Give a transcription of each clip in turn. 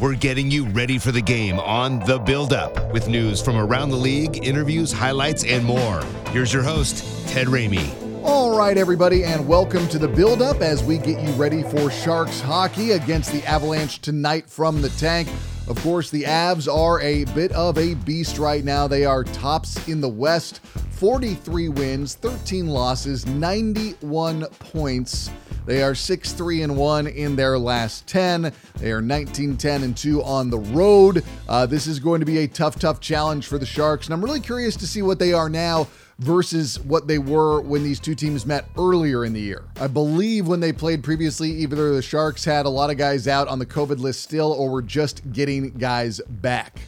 We're getting you ready for the game on The Build Up with news from around the league, interviews, highlights, and more. Here's your host, Ted Ramey. All right, everybody, and welcome to the build up as we get you ready for Sharks hockey against the Avalanche tonight from the tank. Of course, the Avs are a bit of a beast right now. They are tops in the West 43 wins, 13 losses, 91 points. They are 6 3 and 1 in their last 10. They are 19 10 and 2 on the road. Uh, this is going to be a tough, tough challenge for the Sharks, and I'm really curious to see what they are now versus what they were when these two teams met earlier in the year. I believe when they played previously, either the Sharks had a lot of guys out on the COVID list still or were just getting guys back.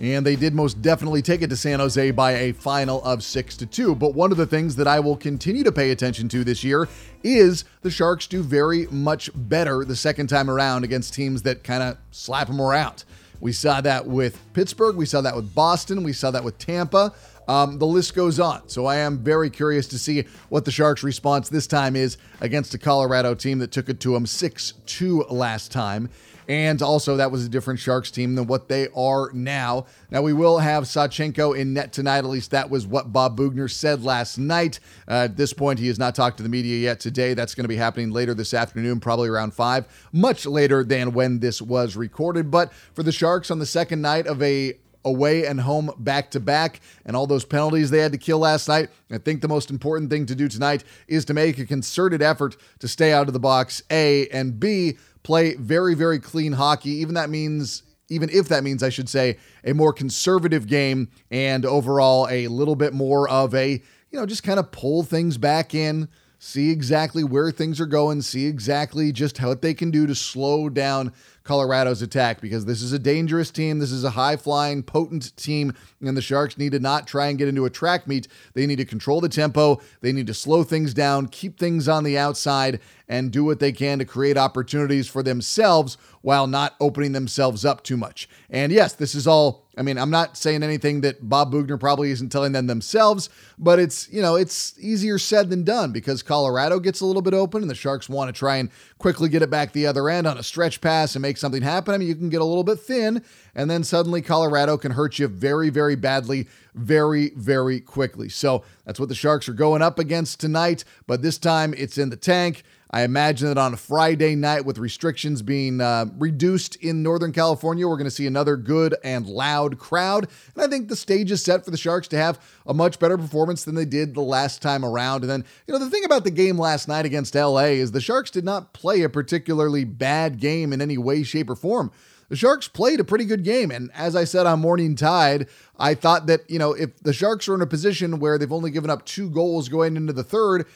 And they did most definitely take it to San Jose by a final of 6 to 2. But one of the things that I will continue to pay attention to this year is the Sharks do very much better the second time around against teams that kind of slap them around. We saw that with Pittsburgh, we saw that with Boston, we saw that with Tampa. Um, the list goes on. So I am very curious to see what the Sharks' response this time is against a Colorado team that took it to them 6 2 last time. And also, that was a different Sharks team than what they are now. Now, we will have Sawchenko in net tonight. At least that was what Bob Boughner said last night. Uh, at this point, he has not talked to the media yet today. That's going to be happening later this afternoon, probably around 5, much later than when this was recorded. But for the Sharks on the second night of a away and home back to back and all those penalties they had to kill last night. I think the most important thing to do tonight is to make a concerted effort to stay out of the box, A, and B, play very, very clean hockey. Even that means even if that means I should say a more conservative game and overall a little bit more of a, you know, just kind of pull things back in, see exactly where things are going, see exactly just how they can do to slow down Colorado's attack because this is a dangerous team. This is a high flying, potent team, and the Sharks need to not try and get into a track meet. They need to control the tempo, they need to slow things down, keep things on the outside, and do what they can to create opportunities for themselves while not opening themselves up too much. And yes, this is all I mean, I'm not saying anything that Bob Boughner probably isn't telling them themselves, but it's, you know, it's easier said than done because Colorado gets a little bit open and the Sharks want to try and quickly get it back the other end on a stretch pass and make something happen. I mean, you can get a little bit thin and then suddenly Colorado can hurt you very, very badly, very, very quickly. So that's what the Sharks are going up against tonight, but this time it's in the tank. I imagine that on a Friday night, with restrictions being uh, reduced in Northern California, we're going to see another good and loud crowd. And I think the stage is set for the Sharks to have a much better performance than they did the last time around. And then, you know, the thing about the game last night against LA is the Sharks did not play a particularly bad game in any way, shape, or form the Sharks played a pretty good game. And as I said on Morning Tide, I thought that, you know, if the Sharks are in a position where they've only given up two goals going into the third,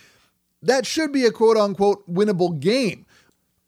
that should be a quote unquote winnable game.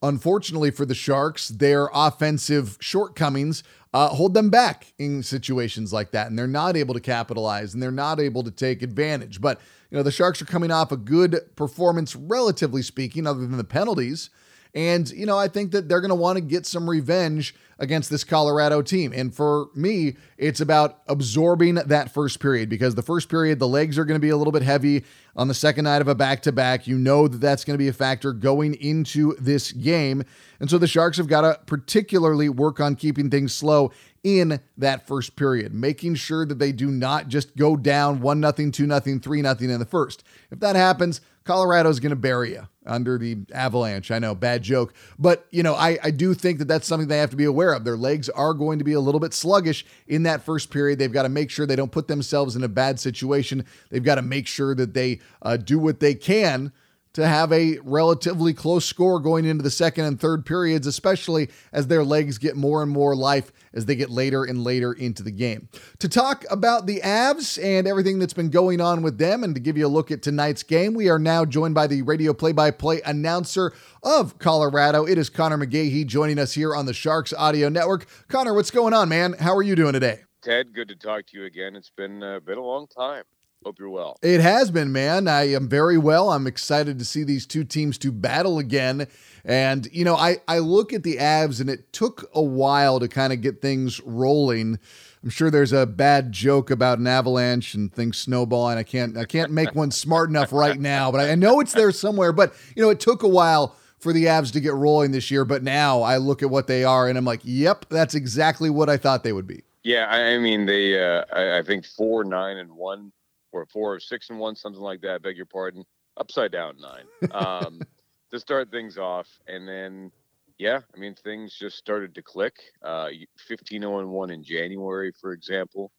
Unfortunately for the Sharks, their offensive shortcomings uh, hold them back in situations like that, and they're not able to capitalize and they're not able to take advantage. But you know, the Sharks are coming off a good performance, relatively speaking, other than the penalties. And, you know, I think that they're going to want to get some revenge against this Colorado team. And for me, it's about absorbing that first period because the first period, the legs are going to be a little bit heavy on the second night of a back to back. You know that that's going to be a factor going into this game. And so the Sharks have got to particularly work on keeping things slow in that first period, making sure that they do not just go down 1 nothing, 2 nothing, 3 nothing in the first. If that happens, Colorado's going to bury you under the avalanche. I know, bad joke. But, you know, I, I do think that that's something they have to be aware of. Their legs are going to be a little bit sluggish in that first period. They've got to make sure they don't put themselves in a bad situation. They've got to make sure that they uh, do what they can to have a relatively close score going into the second and third periods, especially as their legs get more and more life as they get later and later into the game. To talk about the Avs and everything that's been going on with them and to give you a look at tonight's game, we are now joined by the radio play by play announcer of Colorado. It is Conor McGahey joining us here on the Sharks Audio Network. Conor, what's going on, man? How are you doing today? Ted, good to talk to you again. It's been uh, been a long time. Hope you're well. It has been, man. I am very well. I'm excited to see these two teams to battle again. And, you know, I, I look at the Avs and it took a while to kind of get things rolling. I'm sure there's a bad joke about an avalanche and things snowballing. I can't I can't make one smart enough right now, but I, I know it's there somewhere. But you know, it took a while for the Avs to get rolling this year, but now I look at what they are and I'm like, yep, that's exactly what I thought they would be. Yeah, I mean they uh, I, I think four, nine, and one or four or six and one, something like that. Beg your pardon. Upside down nine um, to start things off, and then yeah, I mean things just started to click. Uh, 15 0 and one in January, for example,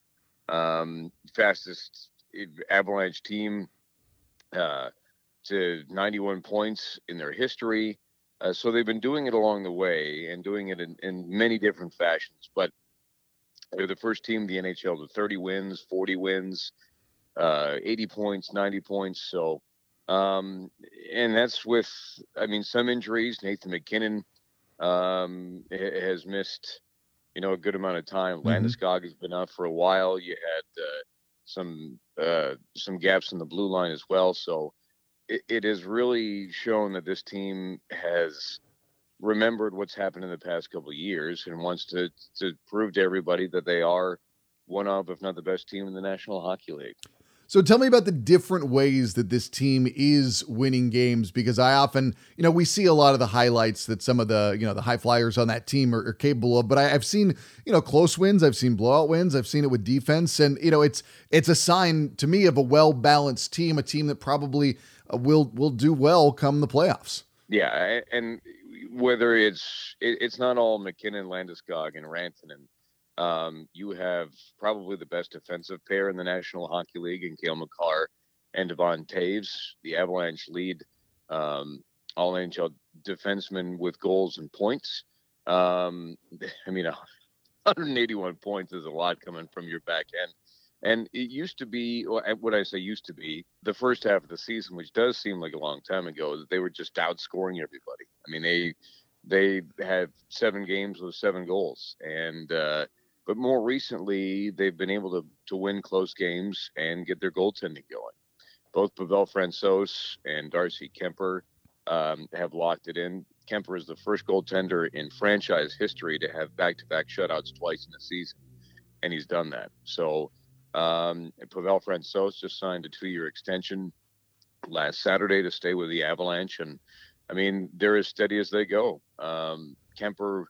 um, fastest Avalanche team uh, to 91 points in their history. Uh, so they've been doing it along the way and doing it in, in many different fashions. But they're the first team in the NHL to 30 wins, 40 wins, uh, 80 points, 90 points. So, um, and that's with, I mean, some injuries. Nathan MacKinnon um, has missed, you know, a good amount of time. Mm-hmm. Landeskog has been out for a while. You had uh, some uh, some gaps in the blue line as well. So it, it has really shown that this team has remembered what's happened in the past couple of years and wants to to prove to everybody that they are one of, if not the best team in the National Hockey League. So tell me about the different ways that this team is winning games because I often, you know, we see a lot of the highlights that some of the, you know, the high flyers on that team are, are capable of, but I, have seen, you know, close wins, I've seen blowout wins, I've seen it with defense, and you know, it's it's a sign to me of a well balanced team, a team that probably uh, will will do well come the playoffs. Yeah, and whether it's it, it's not all MacKinnon, Landeskog, and Rantanen um, you have probably the best defensive pair in the National Hockey League in Cale Makar and Devon Toews, The Avalanche lead um, all NHL defensemen with goals and points. Um, I mean, 181 points is a lot coming from your back end. And it used to be, what I say used to be, the first half of the season, which does seem like a long time ago, that they were just outscoring everybody. I mean, they they had seven games with seven goals, and uh, but more recently, they've been able to, to win close games and get their goaltending going. Both Pavel Francouz and Darcy Kuemper um, have locked it in. Kuemper is the first goaltender in franchise history to have back-to-back shutouts twice in a season, and he's done that. So um, Pavel Francouz just signed a two-year extension last Saturday to stay with the Avalanche, and I mean they're as steady as they go. Um, Kuemper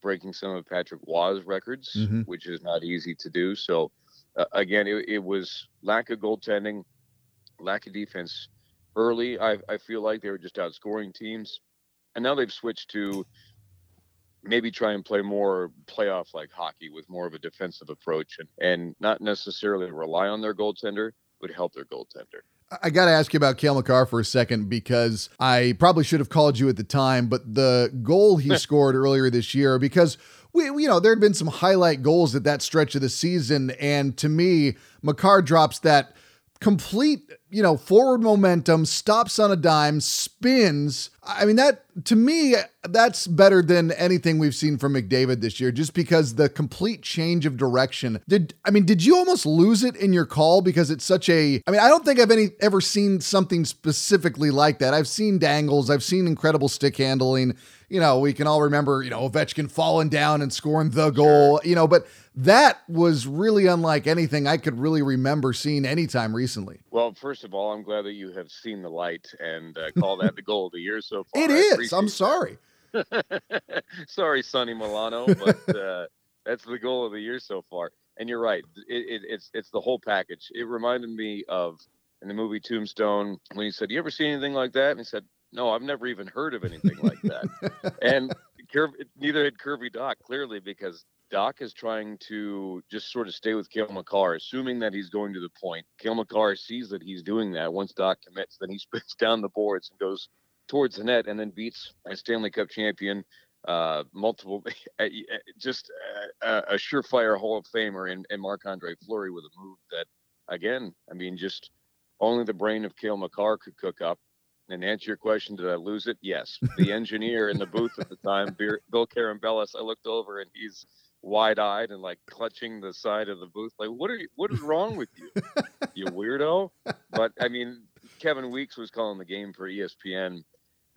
breaking some of Patrick Roy's records, mm-hmm. which is not easy to do. So, uh, again, it, it, was lack of goaltending, lack of defense early. I, I feel like they were just outscoring teams. And now they've switched to maybe try and play more playoff like hockey with more of a defensive approach and, and not necessarily rely on their goaltender, but help their goaltender. I got to ask you about Cale Makar for a second because I probably should have called you at the time, but the goal he scored earlier this year, because we, you know, there had been some highlight goals at that stretch of the season. And to me, Makar drops that complete, you know, forward momentum, stops on a dime, spins. I mean, that to me, that's better than anything we've seen from McDavid this year, just because the complete change of direction. Did I mean, did you almost lose it in your call because it's such a I mean, I don't think I've any ever seen something specifically like that. I've seen dangles, I've seen incredible stick handling. You know, we can all remember, you know, Ovechkin falling down and scoring the goal, you know, but that was really unlike anything I could really remember seeing anytime recently. Well, first of all, I'm glad that you have seen the light and uh, call that the goal of the year so far. It is. I'm sorry. sorry, Sonny Milano, but uh, that's the goal of the year so far. And you're right. It, it, it's it's the whole package. It reminded me of in the movie Tombstone when he said, "You ever see anything like that?" And he said, "No, I've never even heard of anything like that." and neither had Kirby Dach clearly because Dach is trying to just sort of stay with Cale Makar, assuming that he's going to the point. Cale Makar sees that he's doing that. Once Dach commits, then he spins down the boards and goes towards the net and then beats a Stanley Cup champion, uh, multiple, just a, a surefire Hall of Famer in, in Marc Andre Fleury with a move that, again, I mean, just only the brain of Cale Makar could cook up. And answer your question, did I lose it? Yes. The engineer in the booth at the time, Bill Carambellis, I looked over and he's wide-eyed and like clutching the side of the booth like what are you what is wrong with you you weirdo? But i mean Kevin Weekes was calling the game for espn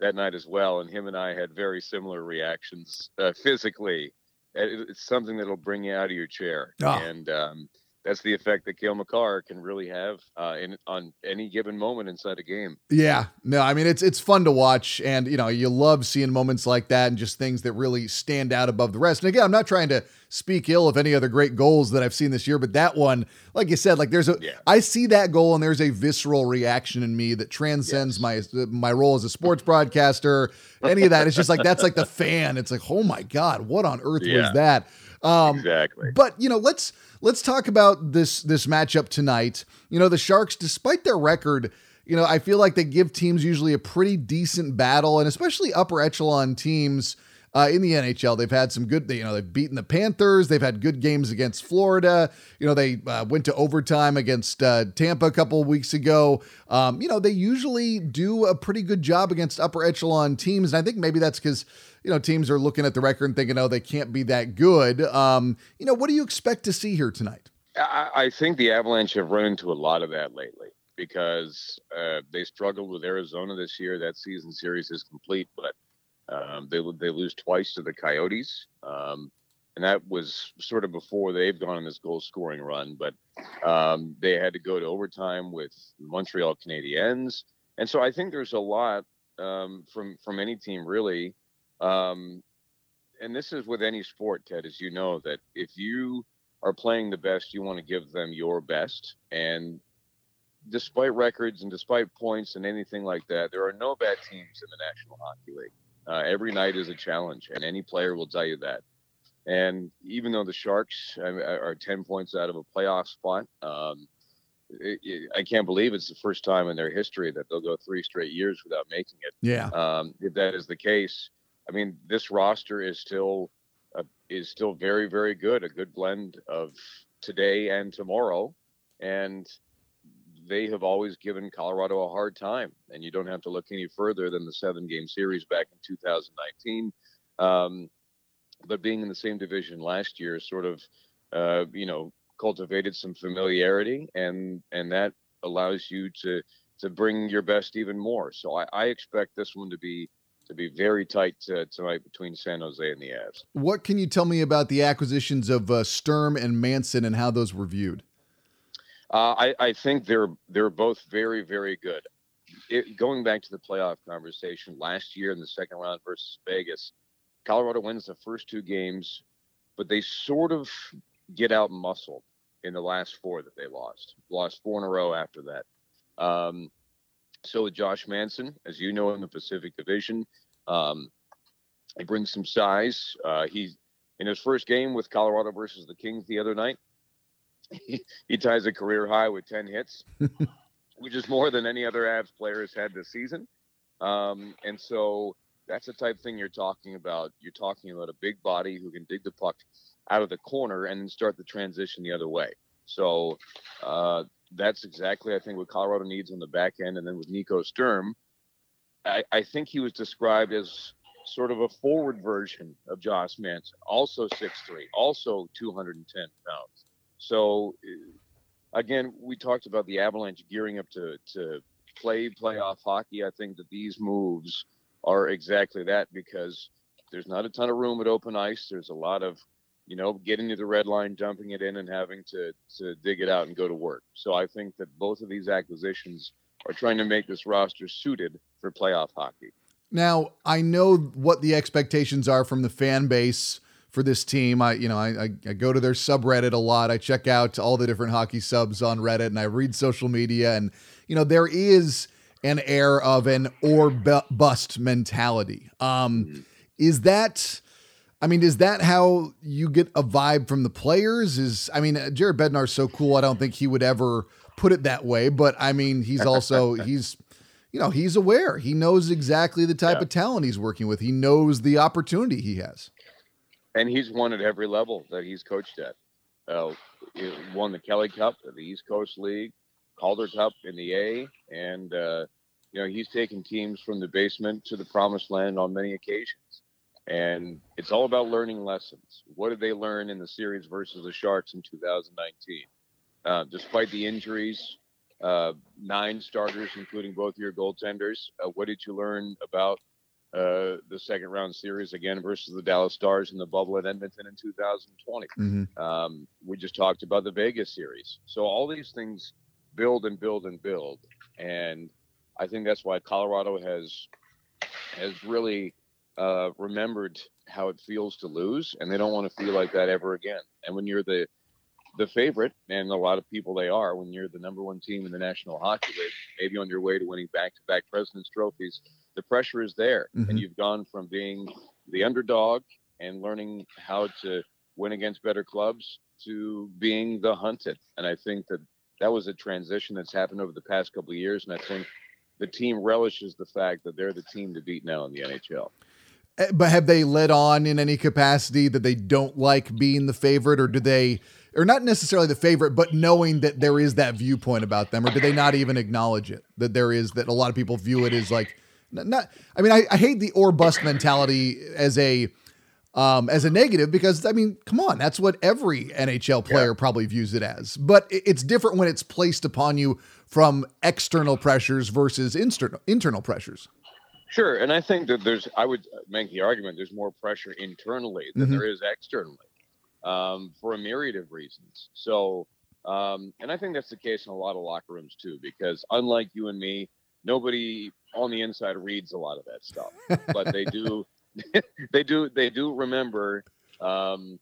that night as well and him and i had very similar reactions uh, physically. It's something that'll bring you out of your chair. Oh. and um, that's the effect that Cale Makar can really have uh, in on any given moment inside a game. Yeah, no, I mean it's it's fun to watch, and you know you love seeing moments like that and just things that really stand out above the rest. And again, I'm not trying to speak ill of any other great goals that I've seen this year, but that one, like you said, like there's a yeah. I see that goal and there's a visceral reaction in me that transcends yes. my my role as a sports broadcaster. Any of that, it's just like that's like the fan. It's like, oh my god, what on earth yeah. was that? Um, exactly. But you know, let's let's talk about this this matchup tonight. You know, the Sharks, despite their record, you know, I feel like they give teams usually a pretty decent battle, and especially upper echelon teams. Uh, in the NHL. They've had some good, you know, they've beaten the Panthers. They've had good games against Florida. You know, they uh, went to overtime against uh, Tampa a couple weeks ago. Um, you know, they usually do a pretty good job against upper echelon teams. And I think maybe that's because you know, teams are looking at the record and thinking, oh, they can't be that good. Um, you know, what do you expect to see here tonight? I, I think the Avalanche have run into a lot of that lately because uh, they struggled with Arizona this year. That season series is complete, but um, they they lose twice to the Coyotes, um, and that was sort of before they've gone on this goal scoring run. But um, they had to go to overtime with Montreal Canadiens, and so I think there's a lot um, from from any team really um, and this is with any sport, Ted, as you know, that if you are playing the best, you want to give them your best. And despite records and despite points and anything like that, there are no bad teams in the National Hockey League. Uh, every night is a challenge, and any player will tell you that. And even though the Sharks are 10 points out of a playoff spot, um, it, it, I can't believe it's the first time in their history that they'll go three straight years without making it. Yeah. Um, if that is the case, I mean, this roster is still uh, is still very very good. A good blend of today and tomorrow, and they have always given Colorado a hard time. And you don't have to look any further than the seven game series back in 2019. Um, but being in the same division last year, sort of, uh, you know, cultivated some familiarity, and and that allows you to to bring your best even more. So I, I expect this one to be to be very tight uh, tonight between San Jose and the Avs. What can you tell me about the acquisitions of uh, Sturm and Manson and how those were viewed? Uh, I, I, think they're they're both very very good. It, going back to the playoff conversation last year in the second round versus Vegas, Colorado wins the first two games, but they sort of get out muscled in the last four that they lost. Lost four in a row after that. Um, so with Josh Manson, as you know, in the Pacific Division, um, he brings some size. Uh, he in his first game with Colorado versus the Kings the other night, he, he ties a career high with ten hits, which is more than any other Avs player has had this season. Um, and so that's the type of thing you're talking about. You're talking about a big body who can dig the puck out of the corner and then start the transition the other way. So uh, that's exactly I think what Colorado needs on the back end. And then with Nico Sturm, I, I think he was described as sort of a forward version of Josh Manson, also 6'3", also 210 pounds. So uh, again, we talked about the Avalanche gearing up to to play playoff hockey. I think that these moves are exactly that because there's not a ton of room at open ice. There's a lot of you know, getting to the red line, dumping it in, and having to to dig it out and go to work. So I think that both of these acquisitions are trying to make this roster suited for playoff hockey. Now I know what the expectations are from the fan base for this team. I, you know, I, I, go to their subreddit a lot. I check out all the different hockey subs on Reddit, and I read social media, and you know, there is an air of an or bust mentality. Um, mm-hmm. Is that I mean, is that how you get a vibe from the players? Is I mean, Jared Bednar's so cool. I don't think he would ever put it that way, but I mean, he's also he's you know, he's aware. He knows exactly the type yeah. of talent he's working with. He knows the opportunity he has. And he's won at every level that he's coached at. Uh, won the Kelly Cup, the East Coast League, Calder Cup in the A, and uh, you know he's taken teams from the basement to the promised land on many occasions. And it's all about learning lessons. What did they learn in the series versus the Sharks in 2019? Uh, despite the injuries, uh, nine starters, including both your goaltenders. Uh, what did you learn about uh, the second round series again versus the Dallas Stars in the bubble at Edmonton in 2020? Mm-hmm. Um, we just talked about the Vegas series. So all these things build and build and build, and I think that's why Colorado has has really uh, remembered how it feels to lose, and they don't want to feel like that ever again. And when you're the the favorite, and a lot of people they are when you're the number one team in the National Hockey League, maybe on your way to winning back-to-back Presidents trophies. The pressure is there, mm-hmm. and you've gone from being the underdog and learning how to win against better clubs to being the hunted. And I think that that was a transition that's happened over the past couple of years, and I think the team relishes the fact that they're the team to beat now in the NHL. Eh, but have they led on in any capacity that they don't like being the favorite, or do they? or not necessarily the favorite, but knowing that there is that viewpoint about them, or do they not even acknowledge it? That there is that a lot of people view it as like not. I mean, I, I hate the or bust mentality as a um, as a negative because I mean, come on, that's what every NHL player yeah. probably views it as. But it's different when it's placed upon you from external pressures versus internal internal pressures. Sure, and I think that there's I would make the argument there's more pressure internally than mm-hmm. there is externally um, for a myriad of reasons. So, um, and I think that's the case in a lot of locker rooms too, because unlike you and me, nobody on the inside reads a lot of that stuff, but they do, they do, they do remember um,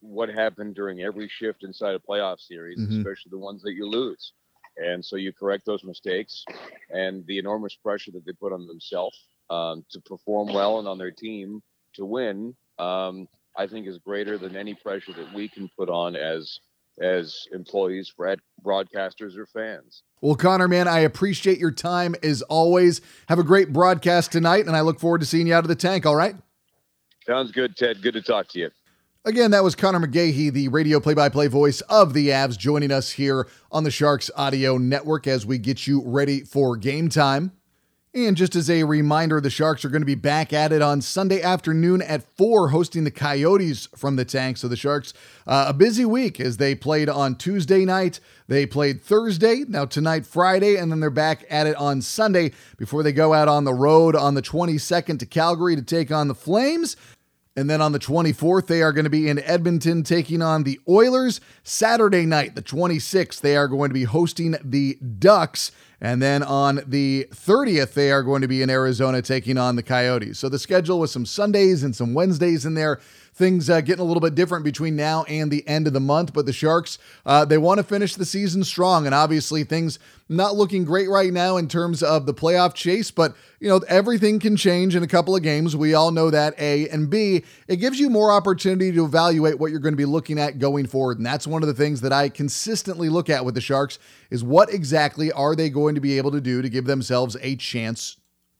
what happened during every shift inside a playoff series, mm-hmm. especially the ones that you lose. And so you correct those mistakes and the enormous pressure that they put on themselves um, to perform well and on their team to win. Um, I think is greater than any pressure that we can put on as as employees, broadcasters, or fans. Well, Conor, man, I appreciate your time as always. Have a great broadcast tonight, and I look forward to seeing you out of the tank. All right. Sounds good, Ted. Good to talk to you. Again, that was Conor McGahey, the radio play by play voice of the Avs, joining us here on the Sharks Audio Network as we get you ready for game time. And just as a reminder, the Sharks are going to be back at it on Sunday afternoon at 4, hosting the Coyotes from the tank. So the Sharks, uh, a busy week as they played on Tuesday night. They played Thursday, now tonight, Friday, and then they're back at it on Sunday before they go out on the road on the 22nd to Calgary to take on the Flames. And then on the 24th, they are going to be in Edmonton taking on the Oilers. Saturday night, the 26th, they are going to be hosting the Ducks. And then on the 30th, they are going to be in Arizona taking on the Coyotes. So the schedule with some Sundays and some Wednesdays in there. Things uh, getting a little bit different between now and the end of the month, but the Sharks, uh, they want to finish the season strong. And obviously, things not looking great right now in terms of the playoff chase, but you know, everything can change in a couple of games. We all know that. A and B, it gives you more opportunity to evaluate what you're going to be looking at going forward. And that's one of the things that I consistently look at with the Sharks is what exactly are they going to be able to do to give themselves a chance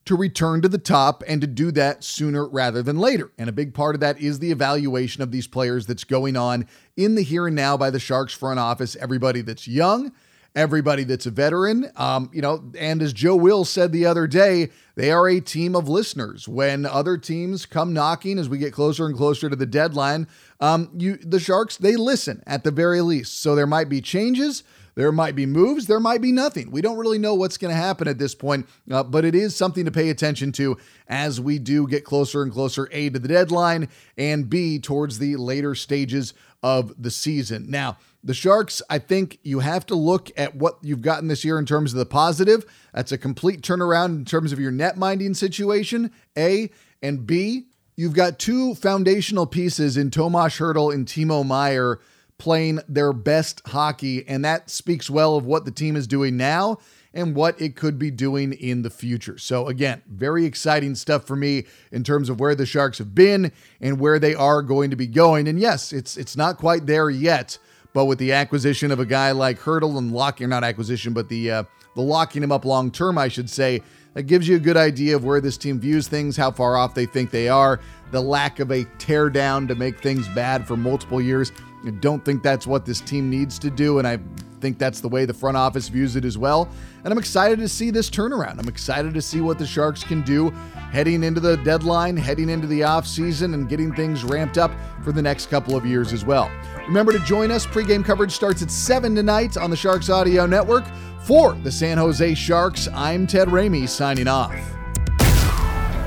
to return to the top and to do that sooner rather than later. And a big part of that is the evaluation of these players that's going on in the here and now by the Sharks front office. Everybody that's young, everybody that's a veteran. Um, you know, and as Joe Will said the other day, they are a team of listeners. When other teams come knocking as we get closer and closer to the deadline, um, you the Sharks they listen at the very least. So there might be changes. There might be moves, there might be nothing. We don't really know what's going to happen at this point, uh, but it is something to pay attention to as we do get closer and closer, A, to the deadline, and B, towards the later stages of the season. Now, the Sharks, I think you have to look at what you've gotten this year in terms of the positive. That's a complete turnaround in terms of your net minding situation, A. And B, you've got two foundational pieces in Tomas Hertl and Timo Meier playing their best hockey. And that speaks well of what the team is doing now and what it could be doing in the future. So, again, very exciting stuff for me in terms of where the Sharks have been and where they are going to be going. And yes, it's it's not quite there yet, but with the acquisition of a guy like Hertl and locking, not acquisition, but the uh, the locking him up long term, I should say, that gives you a good idea of where this team views things, how far off they think they are, the lack of a tear down to make things bad for multiple years. I don't think that's what this team needs to do, and I think that's the way the front office views it as well. And I'm excited to see this turnaround. I'm excited to see what the Sharks can do heading into the deadline, heading into the offseason, and getting things ramped up for the next couple of years as well. Remember to join us. Pre-game coverage starts at 7 tonight on the Sharks Audio Network. For the San Jose Sharks, I'm Ted Ramey signing off.